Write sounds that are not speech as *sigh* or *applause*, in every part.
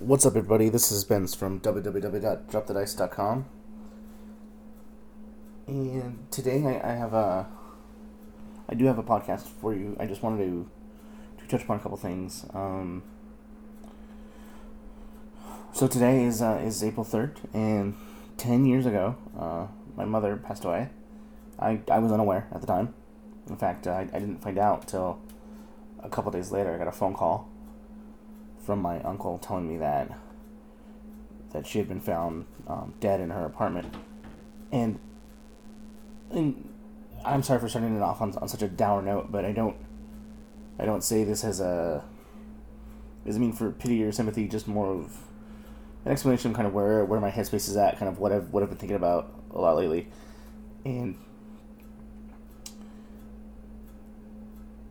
What's up, everybody? This is Benz from www.dropthedice.com. And today I, I have a. I do have a podcast for you. I just wanted to, to touch upon a couple things. Um, so today is uh, is April 3rd, and 10 years ago, uh, my mother passed away. I, I was unaware at the time. In fact, I, I didn't find out till a couple days later. I got a phone call from my uncle telling me that that she had been found um, dead in her apartment, and and I'm sorry for starting it off on, on such a dour note, but I don't I don't say this as a doesn't mean for pity or sympathy, just more of an explanation of kind of where where my headspace is at, kind of what I've what I've been thinking about a lot lately, and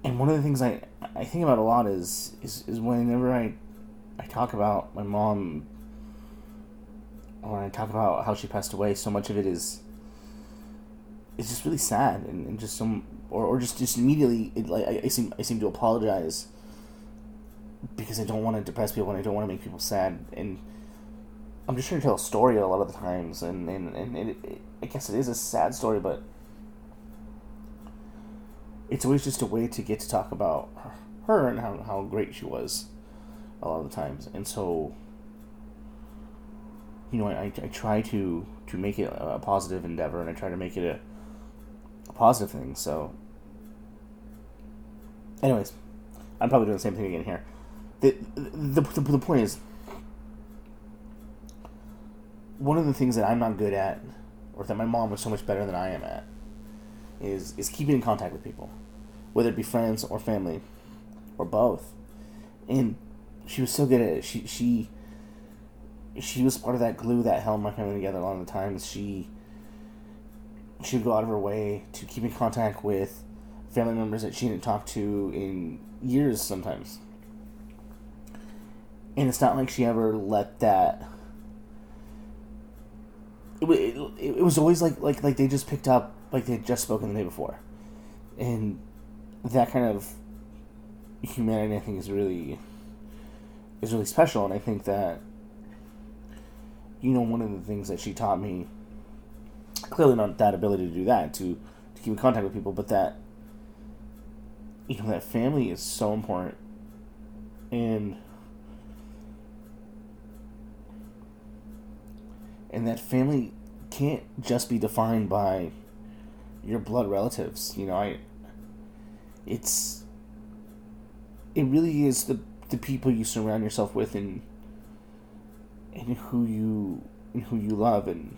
and one of the things I I think about a lot is is, is whenever I I talk about my mom or I talk about how she passed away, so much of it is it's just really sad and, and just some or, or just just immediately it, like I, I seem I seem to apologize because I don't want to depress people and I don't want to make people sad and I'm just trying to tell a story a lot of the times and and, and it, it, I guess it is a sad story but it's always just a way to get to talk about her and how, how great she was a lot of the times. And so you know I, I try to to make it a positive endeavor and I try to make it a, a positive thing. So anyways I'm probably doing the same thing again here. The the, the, the point is one of the things that I'm not good at or that my mom was so much better than I am at is is keeping in contact with people whether it be friends or family or both. And she was so good at it. She she she was part of that glue that held my family together a lot of the times. She she would go out of her way to keep in contact with family members that she didn't talk to in years sometimes. And it's not like she ever let that it, it, it was always like like like they just picked up like they'd just spoken the day before. And that kind of humanity i think is really is really special and i think that you know one of the things that she taught me clearly not that ability to do that to to keep in contact with people but that you know that family is so important. And and that family can't just be defined by your blood relatives you know i it's it really is the the people you surround yourself with and and who you and who you love and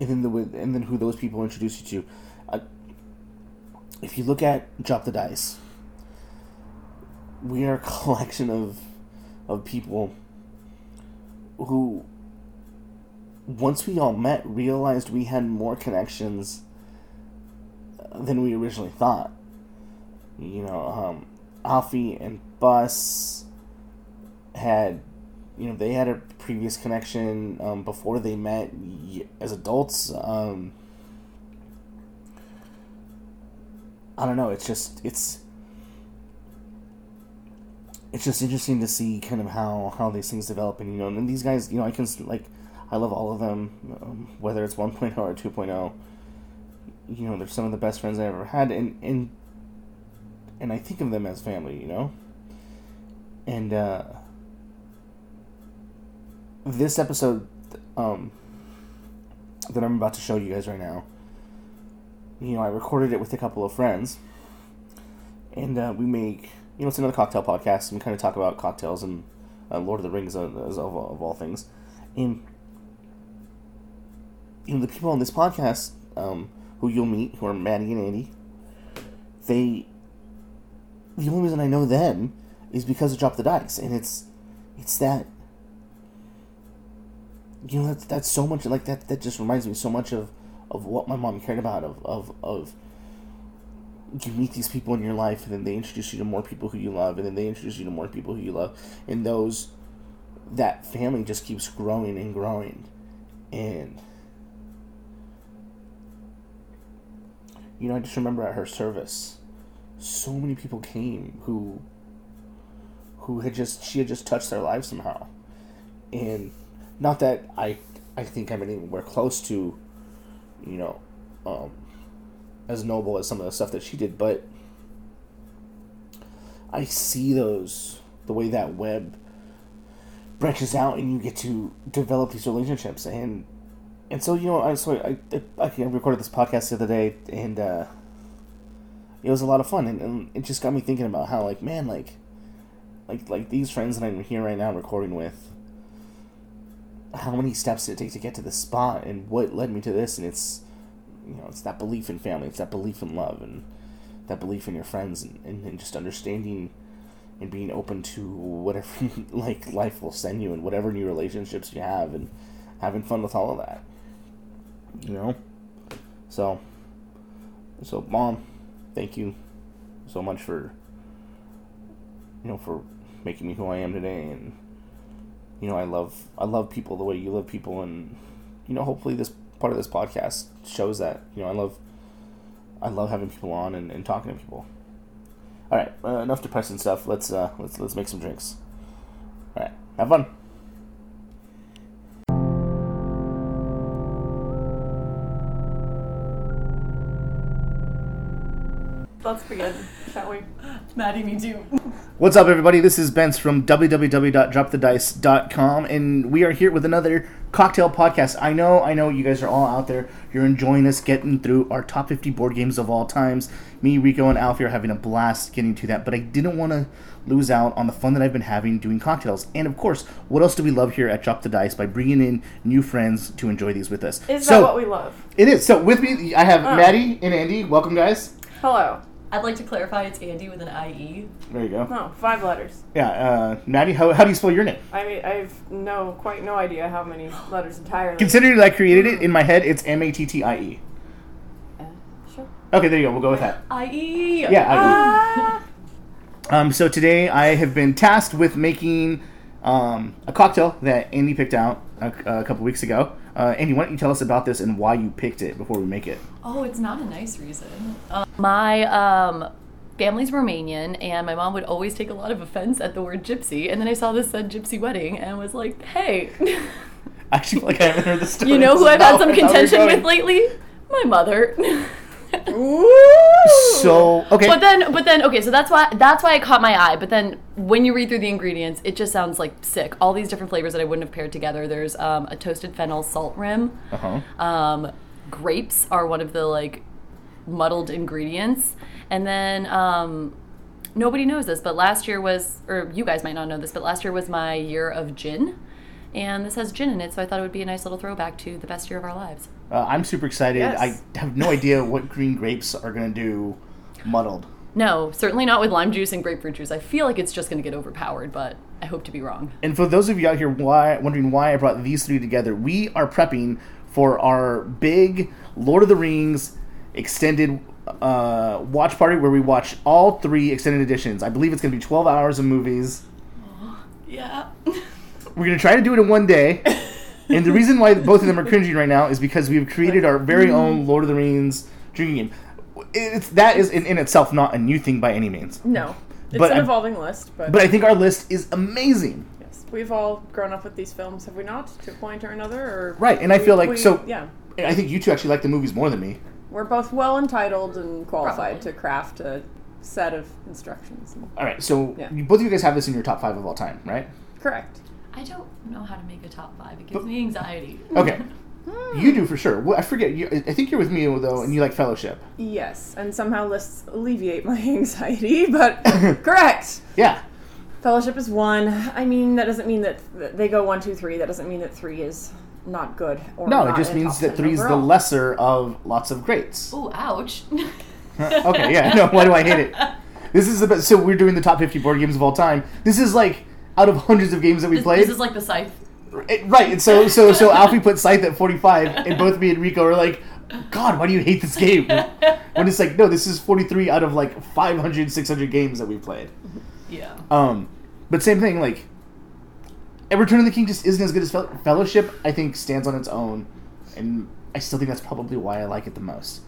and then the and then who those people introduce you to. Uh, if you look at drop the dice we are a *laughs* collection of of people who once we all met realized we had more connections than we originally thought. You know um, alfie and bus had you know they had a previous connection um, before they met as adults um, i don't know it's just it's it's just interesting to see kind of how how these things develop and you know and these guys you know i can like i love all of them um, whether it's 1.0 or 2.0 you know they're some of the best friends i ever had and and and i think of them as family you know? And uh this episode um, that I'm about to show you guys right now, you know, I recorded it with a couple of friends, and uh, we make, you know, it's another cocktail podcast, and we kind of talk about cocktails and uh, Lord of the Rings of, of, of, all things, and you know, the people on this podcast um, who you'll meet, who are Maddie and Andy, they, the only reason I know them is because of Drop the Dice, and it's, it's that you know that's that's so much like that that just reminds me so much of of what my mom cared about of of of you meet these people in your life and then they introduce you to more people who you love and then they introduce you to more people who you love and those that family just keeps growing and growing and you know i just remember at her service so many people came who who had just she had just touched their lives somehow. And not that I I think I'm anywhere close to, you know, um, as noble as some of the stuff that she did, but I see those the way that web branches out and you get to develop these relationships. And and so you know I so I I, I recorded this podcast the other day and uh, it was a lot of fun and, and it just got me thinking about how like man like like like these friends that I'm here right now recording with how many steps did it take to get to this spot and what led me to this and it's you know it's that belief in family it's that belief in love and that belief in your friends and, and, and just understanding and being open to whatever *laughs* like life will send you and whatever new relationships you have and having fun with all of that you know? So so mom thank you so much for you know for making me who i am today. And you know i love i love people the way you love people. And you know hopefully this part of this podcast shows that you know i love i love having people on and, and talking to people. All right uh, enough depressing stuff. Let's uh let's let's make some drinks. All right have fun Let's begin, shall we? *laughs* Maddie, me too. What's up, everybody? This is Bence from www.dropthedice.com, and we are here with another cocktail podcast. I know, I know, you guys are all out there. You're enjoying us getting through our top 50 board games of all times. Me, Rico, and Alfie are having a blast getting to that, but I didn't want to lose out on the fun that I've been having doing cocktails. And of course, what else do we love here at Drop the Dice by bringing in new friends to enjoy these with us? Is so, that what we love? It is. So with me, I have Oh. Maddie and Andy. Welcome, guys. Hello. I'd like to clarify it's Andy with an E. IE. There you go. No, five letters. Yeah, uh, Maddie, how, how do you spell your name? I mean, I've no, quite no idea how many *gasps* letters entirely. Considering that I created it in my head, it's M A T T I E. Uh, sure. Okay, there you go. We'll go with that. IE! Yeah. I, Ah! um. So today I have been tasked with making um, a cocktail that Andy picked out a, a couple weeks ago. Uh, Andy, why don't you tell us about this and why you picked it before we make it? Oh, it's not a nice reason. Uh, my um, family's Romanian, and my mom would always take a lot of offense at the word gypsy. And then I saw this said gypsy wedding, and was like, hey, I *laughs* actually feel like I haven't heard the story. you know who I've had some contention with lately? My mother. So okay. But then, but then, okay, so that's why that's why it caught my eye. But then, when you read through the ingredients, it just sounds like sick. All these different flavors that I wouldn't have paired together. There's um, a toasted fennel salt rim. uh huh. Um, grapes are one of the like muddled ingredients, and then um, nobody knows this, but last year was, or you guys might not know this, but last year was my year of gin, and this has gin in it, so I thought it would be a nice little throwback to the best year of our lives. Uh, I'm super excited. Yes. I have no idea what green grapes are gonna do muddled. No, certainly not with lime juice and grapefruit juice. I feel like it's just going to get overpowered, but I hope to be wrong. And for those of you out here why, wondering why I brought these three together, we are prepping for our big Lord of the Rings extended uh, watch party where we watch all three extended editions. I believe it's going to be 12 hours of movies. Yeah. *laughs* We're going to try to do it in one day. and the reason why both of them are cringing right now is because we've created our very own Lord of the Rings drinking game. It's, that is in, in itself not a new thing by any means. No, it's But an evolving list, but, But I think our list is amazing. Yes, we've all grown up with these films, have we not? To a point or another, or Right, and I we- feel like- we- so- Yeah, I think you two actually like the movies more than me. we're both well entitled and qualified Probably. to craft a set of instructions. All right, so Yeah. you, both of you guys have this in your top five of all time, right? Correct. I don't know how to make a top five. It gives But- me anxiety. Okay, *laughs* hmm. you do for sure. Well, I forget. You, I think you're with me though, and you like Fellowship. Yes, and somehow lists alleviate my *laughs* anxiety, but *laughs* correct. Yeah, Fellowship is one. I mean, that doesn't mean that that they go one, two, three. That doesn't mean that three is not good. Or no, not it just means that three is the lesser of lots of greats. Ooh, ouch. okay, yeah, no, why do I hate it? This is the best. So we're doing the top 50 board games of all time. This is like out of hundreds of games that we This, played. this is like the scythe. It- right, and so so so Alfie put Scythe at 45, and both me and Rico are like, God, why do you hate this game? *laughs* When it's like, no, this is 43 out of like 500, 600 games that we played. Yeah. Um, but same thing, like, and Return of the King just isn't as good as Fel- Fellowship. I think stands on its own, and I still think that's probably why I like it the most.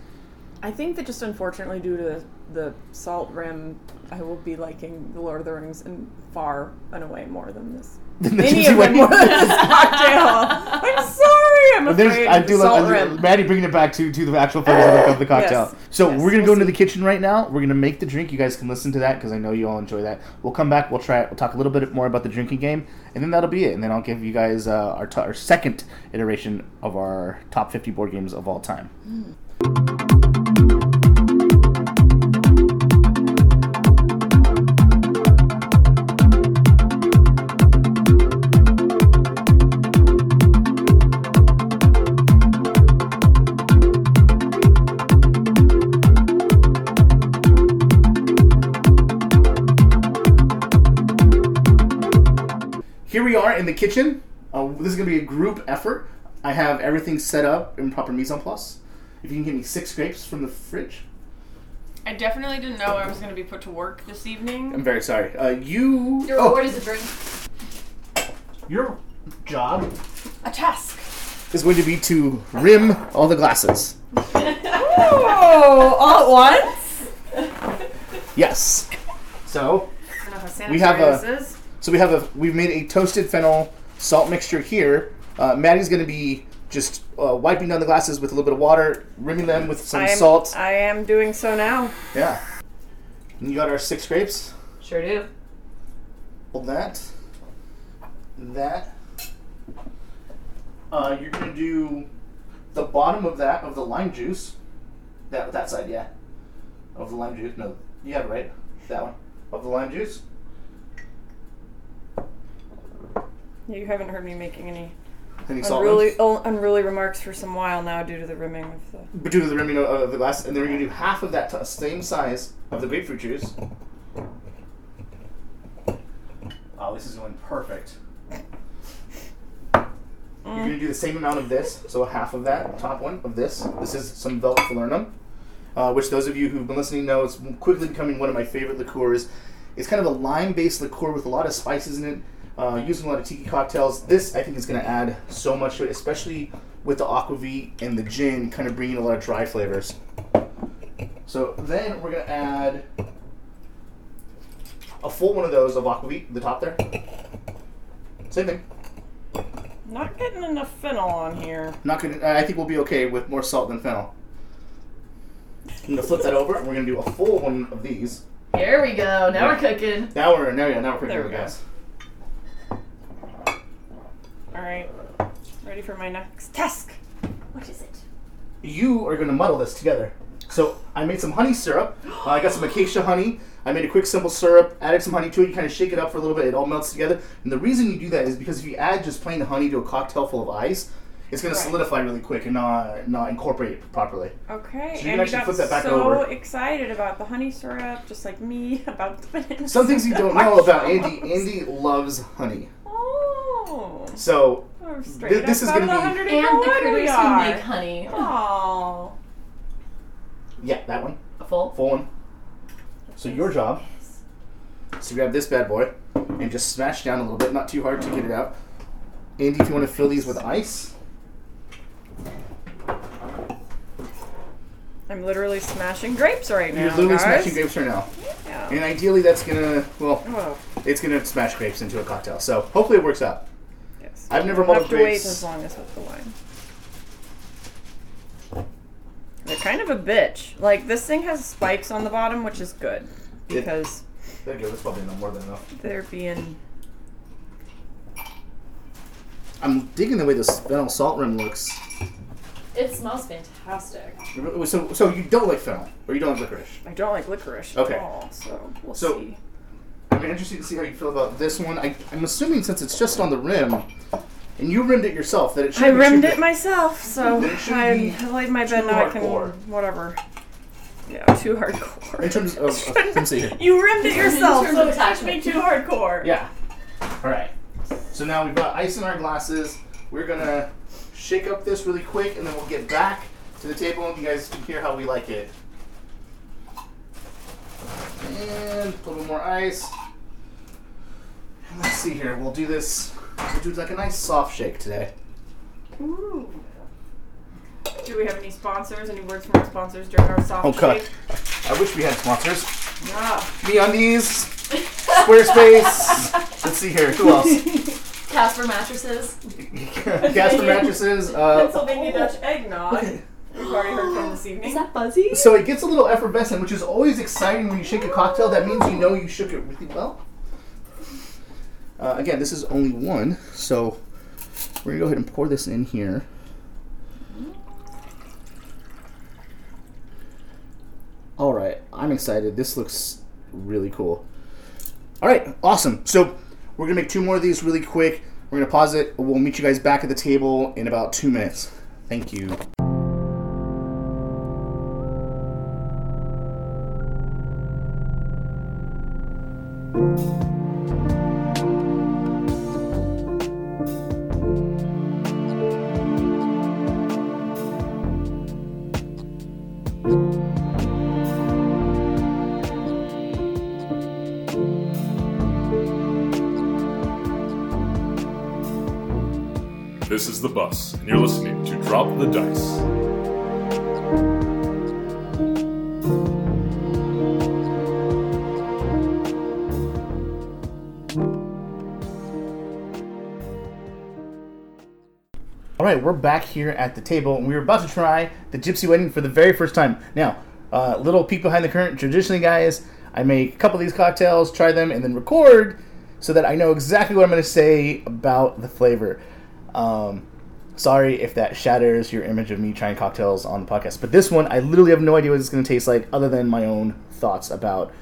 I think that just unfortunately, due to the salt rim, I will be liking the Lord of the Rings and far and away more than this. *laughs* Then the Any of them more than *laughs* this cocktail. *laughs* I'm sorry. I'm there's, afraid. I do love rim. Maddie bringing it back to, to the actual photos of the, *laughs* of the cocktail. Yes. So Yes, we're gonna we'll go into see. the kitchen right now. We're gonna make the drink. You guys can listen to that because I know you all enjoy that. We'll come back. We'll try it. We'll talk a little bit more about the drinking game, and then that'll be it. And then I'll give you guys uh, our, t- our second iteration of our top 50 board games of all time. Here we are in the kitchen. Uh, this is gonna be a group effort. I have everything set up in proper mise en place. If you can give me six grapes from the fridge. I definitely didn't know I was going to be put to work this evening. I'm very sorry. Uh, you. Your oh, reward is a drink. your job A task. is going to be to rim all the glasses. Oh, all at once? Yes. So, I don't know how We have a- is. So we have a we've made a toasted fennel salt mixture here. Uh, Maddie's going to be just uh, wiping down the glasses with a little bit of water, rimming them with some I am, salt. I am doing so now. Yeah. And you got our six grapes. Sure do. Hold that. That. Uh, you're gonna do the bottom of that of the lime juice. That that side, yeah. Of the lime juice. No, you have it right. That one of the lime juice. You haven't heard me making any Any salt unruly, oh, unruly remarks for some while now due to the rimming of the. But due to the rimming of- of the glass, and then we're gonna do half of that t- same size of the grapefruit juice. Oh, this is going perfect. You're gonna do the same amount of this, so half of that top one of this. This is some Velvet Falernum, uh, which those of you who've been listening know is quickly becoming one of my favorite liqueurs. It's kind of a lime-based liqueur with a lot of spices in it, uh, using a lot of tiki cocktails. This I think is going to add so much to it, especially with the aquavit and the gin, kind of bringing a lot of dry flavors. So then we're going to add a full one of those of aquavit, the top there. Same thing. Not getting enough fennel on here. Not gonna. I think we'll be okay with more salt than fennel. I'm gonna flip that over, and we're gonna do a full one of these. Here we go. Now we're cooking. Now we're now yeah now we're There cooking, we go. guys. All right, ready for my next task. What is it? You are gonna muddle this together. So I made some honey syrup. Uh, I got some acacia honey. I made a quick simple syrup. Added some honey to it. You kind of shake it up for a little bit. It all melts together. And the reason you do that is because if you add just plain honey to a cocktail full of ice, it's gonna solidify really quick and not not incorporate properly. Okay, So you can and actually got flip that back so over. excited about the honey syrup, just like me *laughs* about the banana. Some things you don't *laughs* know about Andy. Andy loves honey. Oh, So Th- this is gonna be- And the wood we critters who make honey. Oh, yeah, that one. A full. Full one. So your job is to grab this bad boy and just smash down a little bit, not too hard to get it out. Andy, if you want to fill these with ice, I'm literally smashing grapes right now. you're literally guys. smashing grapes right now. Yeah. And ideally, that's gonna well, Oh, it's gonna smash grapes into a cocktail. So hopefully, it works out. Yes. I've never I'll muddled have to wait grapes. as long as with the wine. They're kind of a bitch. Like this thing has spikes on the bottom, which is good Yeah. because There you go. That's probably no more than enough. they're being. I'm digging the way this fennel salt rim looks. It smells fantastic. So, so you don't like fennel, or you don't like licorice? I don't like licorice Okay. at all, so we'll So- see. I'm interested to see how you feel about this one. I, I'm assuming since it's just on the rim, and you rimmed it yourself, that it should. I rimmed it myself, so Then it should I laid my bed now. I can hardcore. whatever. Yeah, too hardcore. In terms of, of let me see here. you rimmed it yourself, so touch me too hardcore. Yeah. All right. So now we've got ice in our glasses. We're gonna shake up this really quick, and then we'll get back to the table, and you guys can hear how we like it. And a little bit more ice. And let's see here. We'll do this. We'll do like a nice soft shake today. Ooh. Do we have any sponsors? Any words from our sponsors during our soft Oh, God. shake? I wish we had sponsors. Yeah. MeUndies, Squarespace. *laughs* Let's see here. Who else? Casper mattresses. *laughs* Casper mattresses. Uh, Pennsylvania Dutch eggnog. We've already heard from this evening. Is that fuzzy? so it gets a little effervescent, which is always exciting when you shake a cocktail. That means you know you shook it really well. Uh, again, this is only one, so we're gonna go ahead and pour this in here. All right, I'm excited. This looks really cool. All right, awesome. So we're gonna make two more of these really quick. We're gonna pause it. We'll meet you guys back at the table in about two minutes. Thank you. This is The Bus, and you're listening to Drop the Dice. All right, we're back here at the table, and we were about to try the Gypsy Wedding for the very first time. Now, uh, little peek behind the curtain. Traditionally, guys, I make a couple of these cocktails, try them, and then record so that I know exactly what I'm going to say about the flavor. Um, sorry if that shatters your image of me trying cocktails on the podcast, but this one, I literally have no idea what it's going to taste like other than my own thoughts about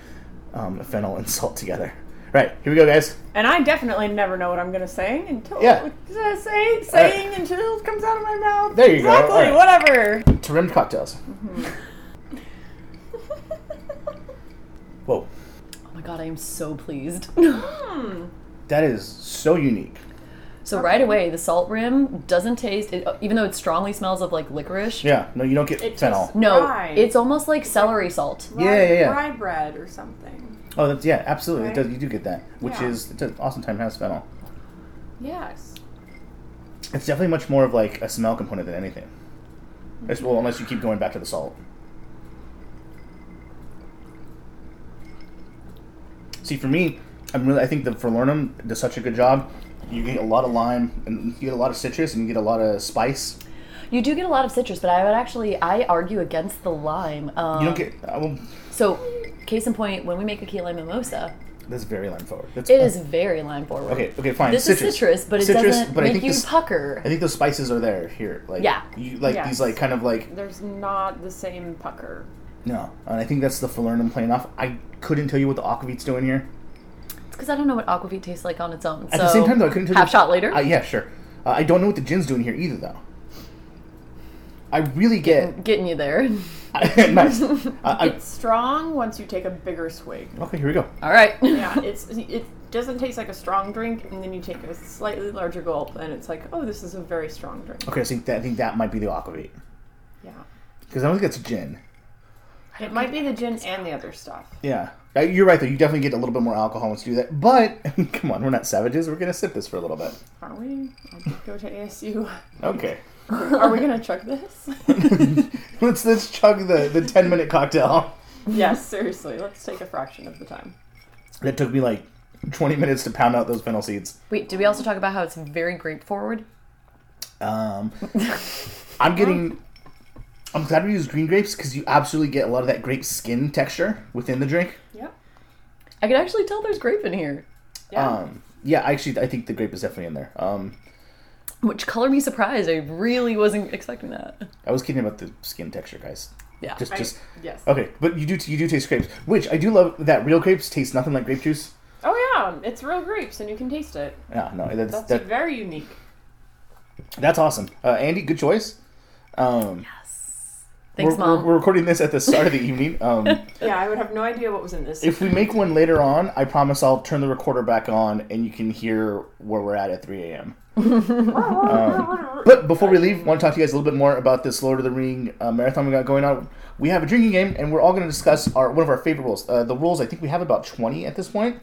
um, fennel and *laughs* salt together. Right, here we go, guys. And I definitely never know what I'm gonna say until Yeah. uh, say saying until it comes out of my mouth. There you go. Exactly. All right. Whatever. Tarimmed cocktails. Whoa. *laughs* Oh my god, I am so pleased. That is so unique. So right away, the salt rim doesn't taste, it, even though it strongly smells of like licorice. Yeah, no, you don't get It fennel. No, Right. it's almost like celery salt. Yeah, yeah, yeah. Rye bread or something. Oh, that's yeah, absolutely. Right? It does. You do get that, which Yeah. is it does oftentimes has fennel. Yes. It's definitely much more of like a smell component than anything. As well, mm-hmm. unless you keep going back to the salt. See, for me, I'm really. I think the Falernum does such a good job. You get a lot of lime, and you get a lot of citrus, and you get a lot of spice. You do get a lot of citrus, but I would actually, I argue against the lime. Um, You don't get. Uh, well, So, case in point, when we make a key lime mimosa, that's very lime forward. That's, it is very lime forward. Okay, okay, fine. This citrus. is citrus, but it Citrus, doesn't but I think you this- pucker. I think those spices are there here. Like Yeah. you like Yes. these like kind of like There's not the same pucker. no, and I think that's the falernum playing off. I couldn't tell you what the aquavit's doing here. It's because I don't know what aquavit tastes like on its own. At so the same time, though, I couldn't tell half you. shot later. Uh, yeah, sure. Uh, I don't know what the gin's doing here either, though. I really get Getting you there. *laughs* nice. *laughs* Uh, I, It's strong once you take a bigger swig. okay, here we go. All right. Yeah, *laughs* it's it doesn't taste like a strong drink, and then you take a slightly larger gulp, and it's like, oh, this is a very strong drink. Okay, so I think that, I think that might be the aquavit Yeah, because I don't think it's gin. it might be the gin and the other stuff. Yeah, you're right though. You definitely get a little bit more alcohol once you do that. But *laughs* come on, we're not savages. We're gonna sip this for a little bit. Are we? I did go to ASU. Okay. *laughs* Are we gonna chug this? *laughs* let's let's chug the the ten minute cocktail. yes, seriously. Let's take a fraction of the time. That took me like twenty minutes to pound out those fennel seeds. Wait, did we also talk about how it's very grape forward? Um, I'm getting. I'm glad we use green grapes because you absolutely get a lot of that grape skin texture within the drink. Yep. I can actually tell there's grape in here, Yeah. Um, yeah, actually, I think the grape is definitely in there. Um, which color me surprised. I really wasn't expecting that. I was kidding about the skin texture, guys. Yeah. Just, I- just yes. okay. But you do, you do taste grapes, which I do love. That real grapes taste nothing like grape juice. Oh yeah, it's real grapes, and you can taste it. Yeah, no, that's That's that, very unique. that's awesome. Uh, Andy, good choice. Um, Thanks, we're, mom. We're, we're recording this at the start of the evening. *laughs* Um, Yeah, I would have no idea what was in this. if we make one later on, I promise I'll turn the recorder back on and you can hear where we're at at 3 a.m. *laughs* um, but before we leave, I want to talk to you guys a little bit more about this Lord of the Ring uh, marathon we got going on. We have a drinking game, and we're all going to discuss our one of our favorite rules. Uh, the rules, I think we have about 20 at this point.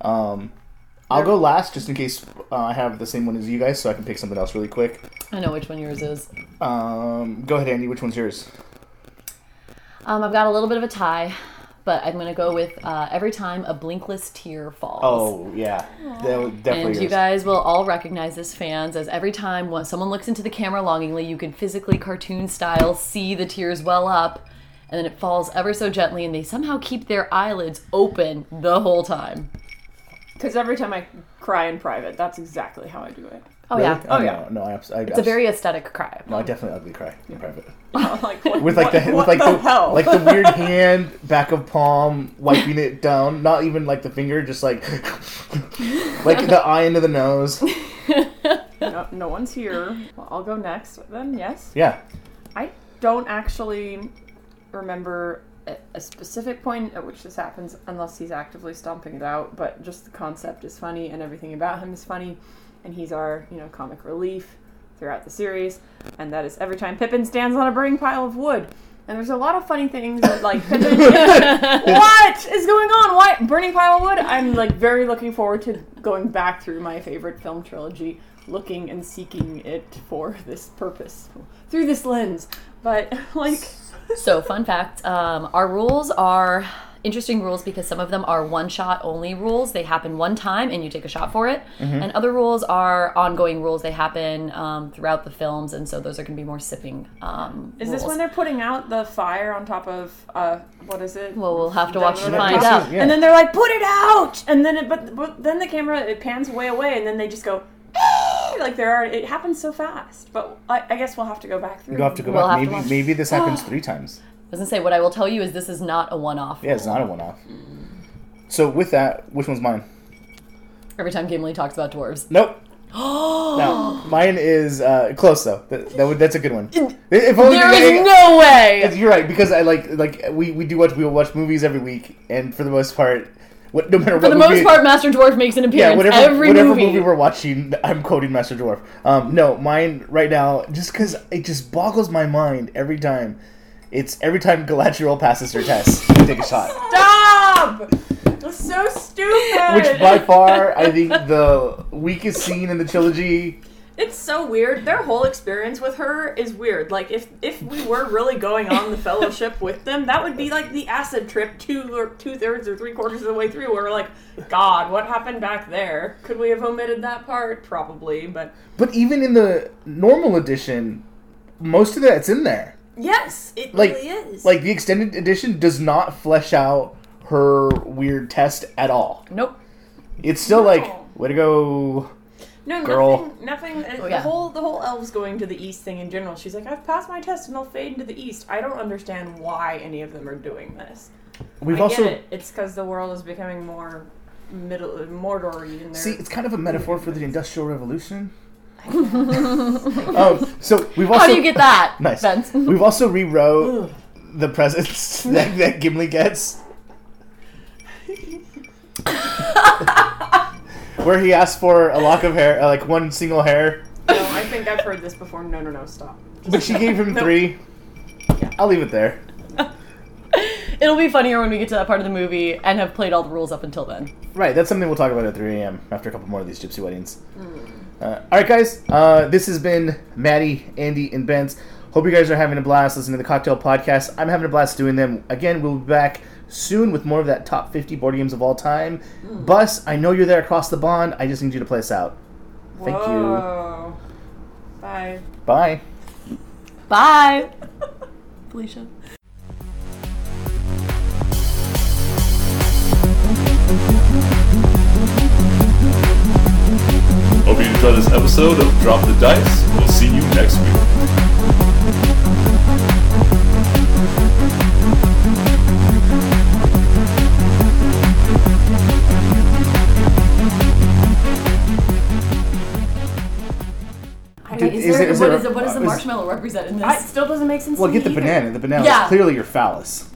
Um, I'll go last just in case uh, I have the same one as you guys, so I can pick something else really quick. I know which one yours is. Um, go ahead, Andy. Which one's yours? Um, I've got a little bit of a tie, but I'm gonna go with uh, every time a blinkless tear falls. Oh yeah, that definitely And you yours. guys will all recognize this, fans, as every time when someone looks into the camera longingly, you can physically, cartoon style, see the tears well up, and then it falls ever so gently, and they somehow keep their eyelids open the whole time. Because every time I cry in private, that's exactly how I do it. Oh Really? yeah, Oh, yeah. No, oh, oh, no, I, abs- I, it's a very aesthetic cry. no. I definitely ugly cry in private. *laughs* Oh, like, what, With like what, the with like the, the, hell? like the weird *laughs* hand back of palm wiping it down. Not even like the finger, just like *laughs* like the eye into the nose. no, no one's here. Well, I'll go next then. Yes. Yeah. I don't actually remember a, a specific point at which this happens unless he's actively stomping it out, but just the concept is funny and everything about him is funny and he's our, you know, comic relief throughout the series. And that is every time Pippin stands on a burning pile of wood. And there's a lot of funny things that like *laughs* Pippin What is going on? Why burning pile of wood? I'm like very looking forward to going back through my favorite film trilogy, looking and seeking it for this purpose through this lens. But *laughs* like So, fun fact um, our rules are interesting rules because some of them are one shot only rules. They happen one time and you take a shot for it. And other rules are ongoing rules. They happen um, throughout the films. And so those are going to be more sipping. Um, Is this when they're putting out the fire on top of uh what is it? Well, we'll have to watch to find out. yeah. And then they're like, "Put it out!" And then it, but, but then the camera it pans way away, and then they just go, "Eh," like there are. It happens so fast. But I, I guess we'll have to go back through. You have to go We'll back. have to Maybe watch- maybe this happens *gasps* three times. I was going to say, what I will tell you is this is not a one off. Yeah, it's not a one off. So with that, which one's mine? Every time Gimli talks about dwarves. Nope. *gasps* no, mine is uh, close though. That, that would, that's a good one. If only There because- no way! You're right because I like like we, we do watch we will watch movies every week and for the most part, what no matter For what the movie, most part, Master Dwarf makes an yeah appearance whatever every whatever movie. movie. we're watching, I'm quoting Master Dwarf. Um, no, mine right now just because it just boggles my mind every time. It's every time Galadriel passes her test, you take a shot. Stop! That's so stupid. Which by far I think the weakest scene in the trilogy. It's so weird. Their whole experience with her is weird. Like if if we were really going on the fellowship with them, that would be like the acid trip two or two thirds or three quarters of the way through. Where we're like, God, what happened back there? Could we have omitted that part? Probably, but But even in the normal edition, most of that's in there. Yes, it Like really is. like the extended edition does not flesh out her weird test at all. Nope. It's still No. like way to go. no, girl. nothing. Nothing. uh, Oh, yeah. The whole the whole elves going to the east thing in general. She's like, I've passed my test and I'll fade into the east. I don't understand why any of them are doing this. We've I also get it. It's because the world is becoming more middle Mordory in there. see it's kind of a metaphor for the industrial revolution. *laughs* um, so we've also How do you get that? *laughs* nice. Vince? *laughs* We've also rewrote the presents that, that Gimli gets. Where he asks for a lock of hair, uh, like one single hair, No, I think I've heard this before. No, no, no, stop. but she gave him Nope. three. I'll leave it there. It'll be funnier when we get to that part of the movie and have played all the rules up until then. Right, that's something we'll talk about at 3 a.m. after a couple more of these gypsy weddings. Uh, all right, guys, uh, this has been Maddie, Andy, and Benz. Hope you guys are having a blast listening to the Cocktail Podcast. I'm having a blast doing them. Again, we'll be back soon with more of that top 50 board games of all time. Bus, I know you're there across the bond. I just need you to play us out. Thank you. Bye. Bye. Bye. *laughs* Felicia. Hope you enjoyed this episode of Drop the Dice. We'll see you next week. Dude, Is is there, what, there- is it, what does the marshmallow represent in this? I, it still doesn't make sense. Well, to get the either. banana. The banana Yeah. is clearly your phallus.